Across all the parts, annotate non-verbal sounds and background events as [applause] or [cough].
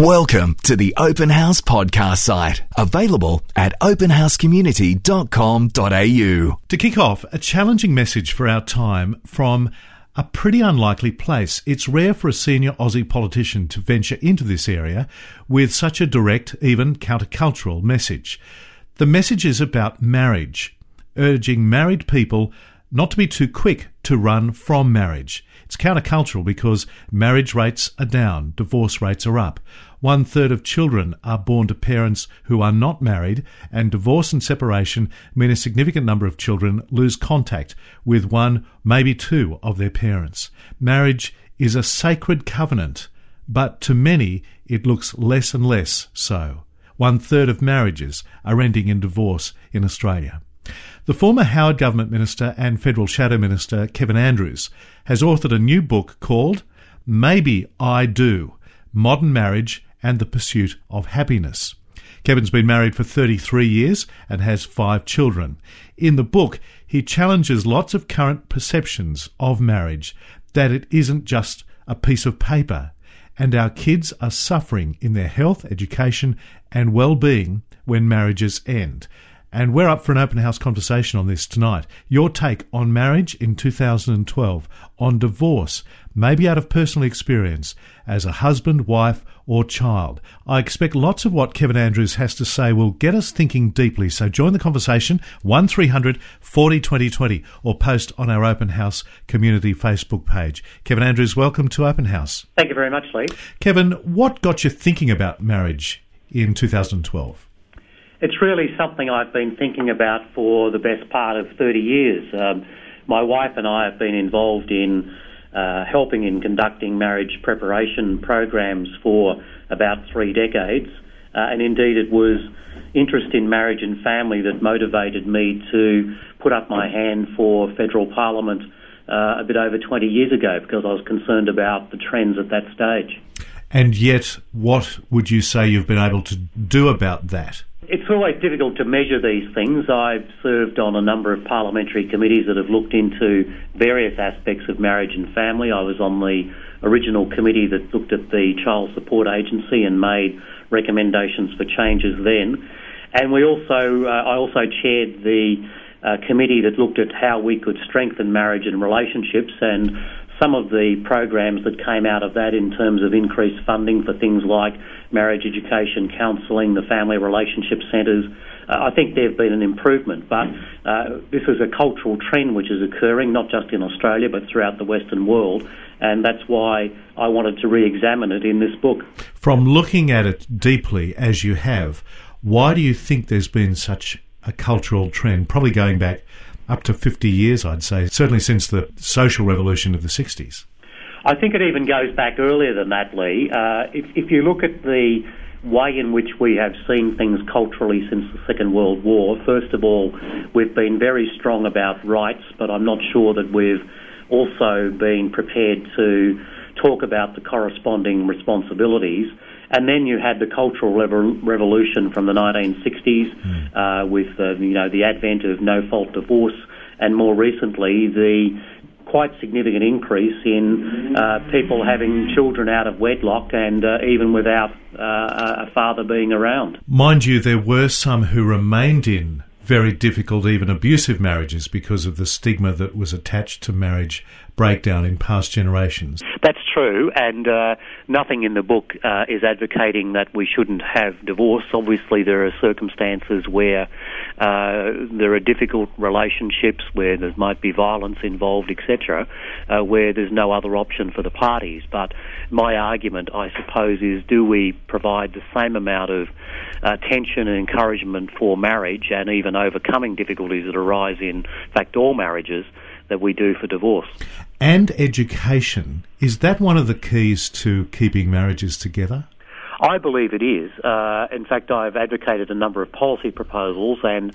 Welcome to the Open House podcast site, available at openhousecommunity.com.au. To kick off, a challenging message for our time from a pretty unlikely place. It's rare for a senior Aussie politician to venture into this area with such a direct, even countercultural message. The message is about marriage, urging married people not to be too quick to run from marriage. It's countercultural because marriage rates are down, divorce rates are up. One third of children are born to parents who are not married, and divorce and separation mean a significant number of children lose contact with one, maybe two, of their parents. Marriage is a sacred covenant, but to many it looks less and less so. One third of marriages are ending in divorce in Australia. The former Howard Government Minister and Federal Shadow Minister Kevin Andrews has authored a new book called Maybe I Do Modern Marriage and the Pursuit of Happiness. Kevin's been married for 33 years and has five children. In the book, he challenges lots of current perceptions of marriage that it isn't just a piece of paper, and our kids are suffering in their health, education, and well being when marriages end. And we're up for an open house conversation on this tonight. Your take on marriage in 2012, on divorce, maybe out of personal experience, as a husband, wife, or child. I expect lots of what Kevin Andrews has to say will get us thinking deeply. So join the conversation, 1300 40 2020, or post on our Open House community Facebook page. Kevin Andrews, welcome to Open House. Thank you very much, Lee. Kevin, what got you thinking about marriage in 2012? It's really something I've been thinking about for the best part of 30 years. Um, my wife and I have been involved in uh, helping in conducting marriage preparation programs for about three decades, uh, and indeed it was interest in marriage and family that motivated me to put up my hand for federal parliament uh, a bit over 20 years ago because I was concerned about the trends at that stage. And yet, what would you say you've been able to do about that? It's always difficult to measure these things. I've served on a number of parliamentary committees that have looked into various aspects of marriage and family. I was on the original committee that looked at the Child Support Agency and made recommendations for changes then. And we also, uh, I also chaired the uh, committee that looked at how we could strengthen marriage and relationships and some of the programs that came out of that in terms of increased funding for things like marriage education, counselling, the family relationship centres. Uh, I think there have been an improvement, but uh, this is a cultural trend which is occurring not just in Australia but throughout the Western world, and that's why I wanted to re examine it in this book. From looking at it deeply as you have, why do you think there's been such a cultural trend, probably going back up to 50 years, I'd say, certainly since the social revolution of the 60s? I think it even goes back earlier than that, Lee. Uh, if, if you look at the way in which we have seen things culturally since the Second World War, first of all, we've been very strong about rights, but I'm not sure that we've also been prepared to talk about the corresponding responsibilities. And then you had the Cultural Revolution from the 1960s mm. Uh, with uh, you know the advent of no-fault divorce, and more recently the quite significant increase in uh, people having children out of wedlock and uh, even without uh, a father being around. Mind you, there were some who remained in very difficult, even abusive marriages because of the stigma that was attached to marriage breakdown in past generations. That's true, and uh, nothing in the book uh, is advocating that we shouldn't have divorce. Obviously, there are circumstances where uh, there are difficult relationships, where there might be violence involved, etc., uh, where there's no other option for the parties. But my argument, I suppose, is do we provide the same amount of attention and encouragement for marriage and even overcoming difficulties that arise in, in fact, all marriages? that we do for divorce. And education. Is that one of the keys to keeping marriages together? I believe it is. Uh, in fact, I've advocated a number of policy proposals, and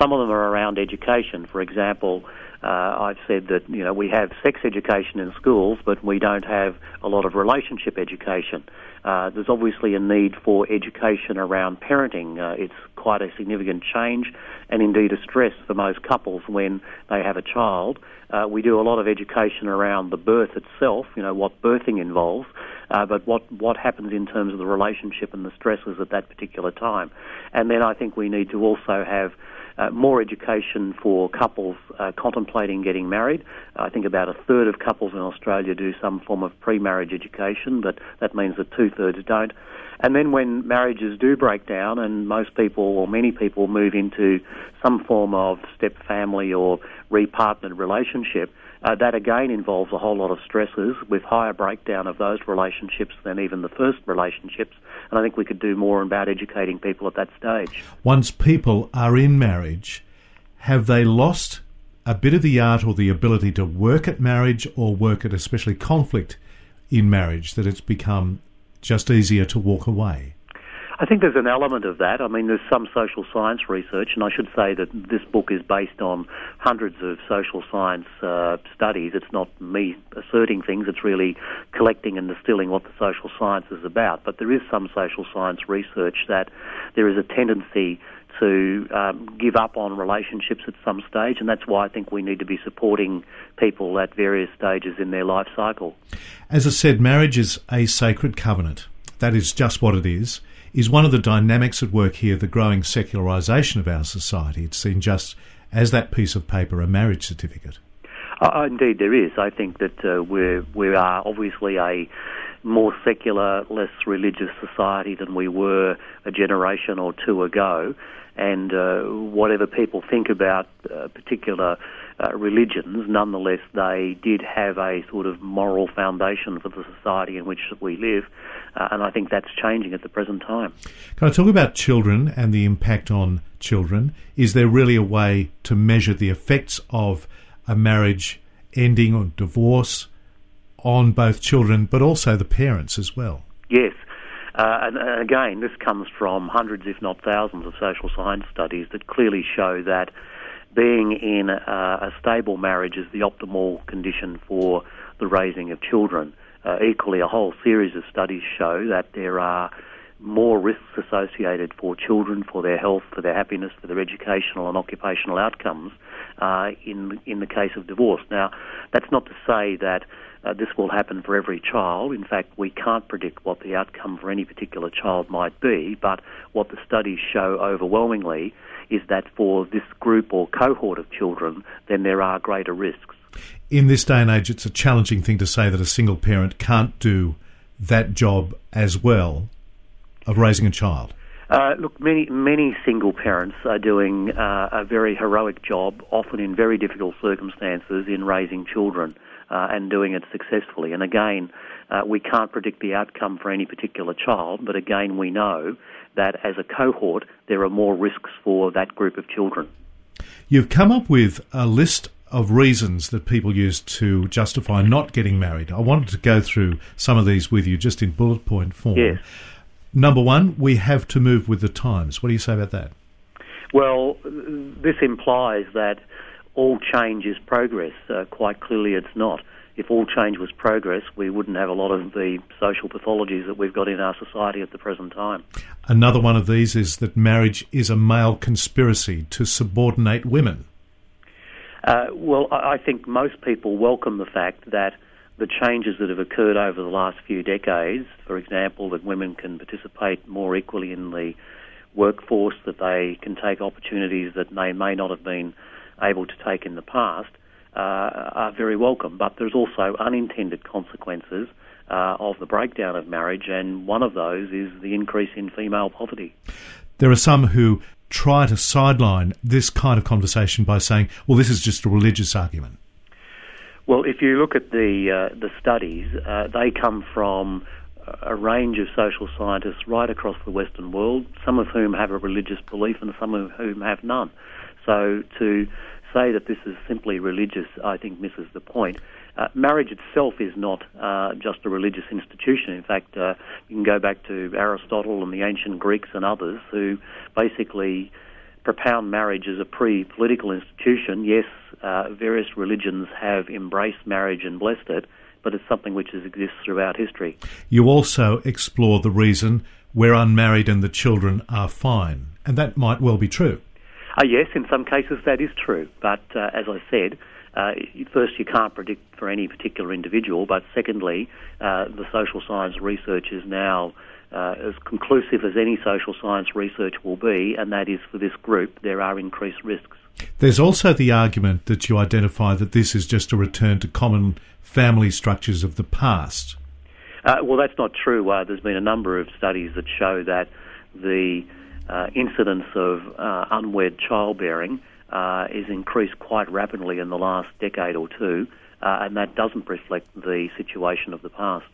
some of them are around education. For example, uh, I've said that you know we have sex education in schools, but we don't have a lot of relationship education. Uh, there's obviously a need for education around parenting. Uh, it's quite a significant change, and indeed a stress for most couples when they have a child. Uh, we do a lot of education around the birth itself, you know, what birthing involves, uh, but what, what happens in terms of the relationship and the stresses at that particular time. And then I think we need to also have uh, more education for couples uh, contemplating getting married. I think about a third of couples in Australia do some form of pre-marriage education, but that means that two thirds don't. And then when marriages do break down, and most people or many people move into some form of step family or repartnered relationship, uh, that again involves a whole lot of stresses with higher breakdown of those relationships than even the first relationships. And I think we could do more about educating people at that stage. Once people are in marriage, have they lost a bit of the art or the ability to work at marriage or work at especially conflict in marriage that it's become just easier to walk away? I think there's an element of that. I mean, there's some social science research, and I should say that this book is based on hundreds of social science uh, studies. It's not me asserting things, it's really collecting and distilling what the social science is about. But there is some social science research that there is a tendency to um, give up on relationships at some stage, and that's why I think we need to be supporting people at various stages in their life cycle. As I said, marriage is a sacred covenant. That is just what it is is one of the dynamics at work here the growing secularisation of our society. It's seen just as that piece of paper, a marriage certificate. Uh, indeed, there is. I think that uh, we're, we are obviously a more secular, less religious society than we were a generation or two ago. And uh, whatever people think about uh, particular uh, religions, nonetheless, they did have a sort of moral foundation for the society in which we live. Uh, and I think that's changing at the present time. Can I talk about children and the impact on children? Is there really a way to measure the effects of a marriage ending or divorce on both children but also the parents as well? Yes. Uh, and, and again, this comes from hundreds, if not thousands, of social science studies that clearly show that being in a, a stable marriage is the optimal condition for the raising of children. Uh, equally, a whole series of studies show that there are more risks associated for children, for their health, for their happiness, for their educational and occupational outcomes uh, in in the case of divorce. Now, that's not to say that uh, this will happen for every child. In fact, we can't predict what the outcome for any particular child might be, but what the studies show overwhelmingly is that for this group or cohort of children, then there are greater risks in this day and age, it's a challenging thing to say that a single parent can't do that job as well of raising a child. Uh, look, many many single parents are doing uh, a very heroic job, often in very difficult circumstances, in raising children uh, and doing it successfully. And again, uh, we can't predict the outcome for any particular child, but again, we know that as a cohort, there are more risks for that group of children. You've come up with a list of reasons that people use to justify not getting married. I wanted to go through some of these with you just in bullet point form. Yes. Number one, we have to move with the times. What do you say about that? Well, this implies that all change is progress. Uh, quite clearly, it's not. If all change was progress, we wouldn't have a lot of the social pathologies that we've got in our society at the present time. Another one of these is that marriage is a male conspiracy to subordinate women. Uh, well, I think most people welcome the fact that the changes that have occurred over the last few decades, for example, that women can participate more equally in the workforce, that they can take opportunities that they may not have been able to take in the past, uh, are very welcome. But there's also unintended consequences uh, of the breakdown of marriage, and one of those is the increase in female poverty. There are some who try to sideline this kind of conversation by saying, well, this is just a religious argument? Well, if you look at the uh, the studies, uh, they come from a range of social scientists right across the Western world, some of whom have a religious belief and some of whom have none. So to say that this is simply religious, I think misses the point. Uh, marriage itself is not uh, just a religious institution. In fact, uh, you can go back to Aristotle and the ancient Greeks and others who basically propound marriage as a pre-political institution. Yes, uh, various religions have embraced marriage and blessed it, but it's something which has, exists throughout history. You also explore the reason we're unmarried and the children are fine, and that might well be true. Uh, yes, in some cases that is true, but uh, as I said, uh, first, you can't predict for any particular individual, but secondly, uh, the social science research is now uh, as conclusive as any social science research will be, and that is for this group, there are increased risks. There's also the argument that you identify that this is just a return to common family structures of the past. Uh, well, that's not true. Uh, there's been a number of studies that show that the uh, incidence of uh, unwed childbearing uh, is increased quite rapidly in the last decade or two, uh, and that doesn't reflect the situation of the past.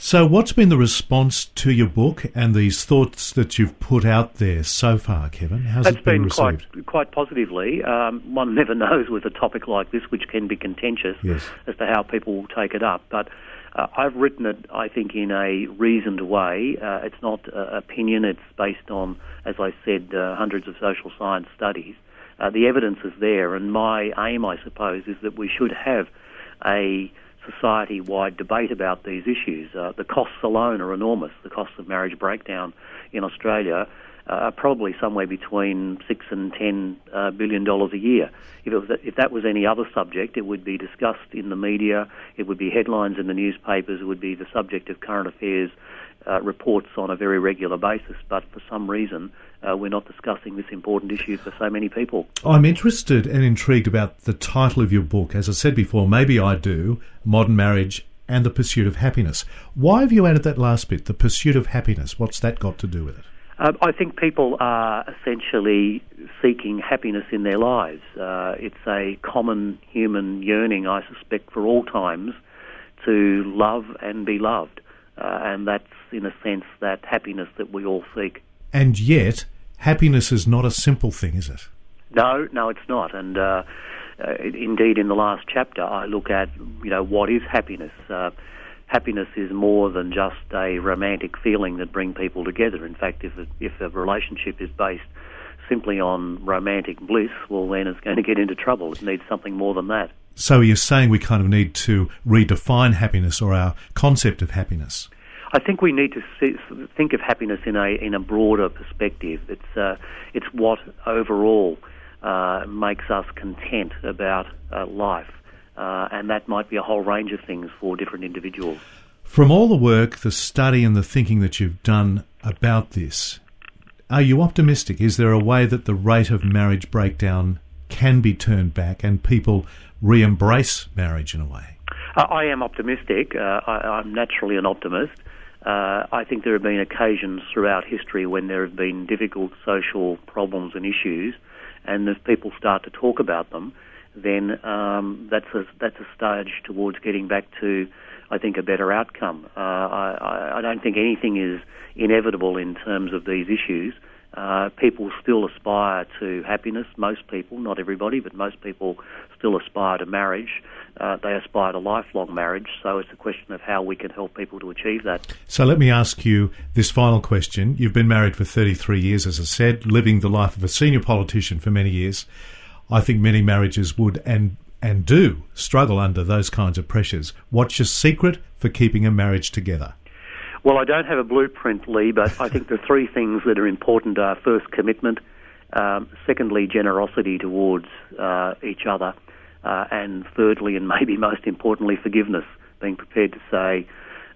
So, what's been the response to your book and these thoughts that you've put out there so far, Kevin? How's That's it been, been received? quite quite positively. Um, one never [laughs] knows with a topic like this, which can be contentious Yes. as to how people will take it up. But uh, I've written it, I think, in a reasoned way. Uh, it's not uh, opinion. It's based on, as I said, uh, hundreds of social science studies. Uh, the evidence is there, and my aim, I suppose, is that we should have a society-wide debate about these issues. Uh, the costs alone are enormous. The costs of marriage breakdown in Australia uh, are probably somewhere between six and ten uh, billion dollars a year. If, was, if that was any other subject, it would be discussed in the media. It would be headlines in the newspapers. It would be the subject of current affairs uh, reports on a very regular basis. But for some reason, uh, we're not discussing this important issue for so many people. I'm interested and intrigued about the title of your book. As I said before, maybe I do Modern Marriage and the Pursuit of Happiness. Why have you added that last bit, the pursuit of happiness? What's that got to do with it? Uh, I think people are essentially seeking happiness in their lives. Uh, it's a common human yearning, I suspect, for all times to love and be loved. Uh, and that's, in a sense, that happiness that we all seek. And yet, happiness is not a simple thing, is it? No, no, it's not. And uh, uh, indeed, in the last chapter, I look at you know what is happiness. Uh, happiness is more than just a romantic feeling that bring people together. In fact, if a, if a relationship is based simply on romantic bliss, well, then it's going to get into trouble. It needs something more than that. So you're saying we kind of need to redefine happiness or our concept of happiness. I think we need to see, think of happiness in a in a broader perspective. It's uh, it's what overall uh, makes us content about uh, life, uh, and that might be a whole range of things for different individuals. From all the work, the study, and the thinking that you've done about this, are you optimistic? Is there a way that the rate of marriage breakdown can be turned back and people re embrace marriage in a way? Uh, I am optimistic. Uh, I, I'm naturally an optimist. Uh, I think there have been occasions throughout history when there have been difficult social problems and issues, and if people start to talk about them, then um, that's a that's a stage towards getting back to, I think, a better outcome. Uh, I, I don't think anything is inevitable in terms of these issues. Uh, people still aspire to happiness. Most people, not everybody, but most people still aspire to marriage. Uh, they aspire to lifelong marriage. So it's a question of how we can help people to achieve that. So let me ask you this final question. You've been married for 33 years, as I said, living the life of a senior politician for many years. I think many marriages would and and do struggle under those kinds of pressures. What's your secret for keeping a marriage together? Well, I don't have a blueprint, Lee, but I think the three things that are important are first, commitment, um, secondly, generosity towards uh, each other, uh, and thirdly, and maybe [laughs] most importantly, forgiveness, being prepared to say,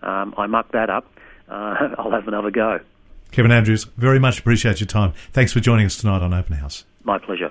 um, I mucked that up, uh, [laughs] I'll have another go. Kevin Andrews, very much appreciate your time. Thanks for joining us tonight on Open House. My pleasure.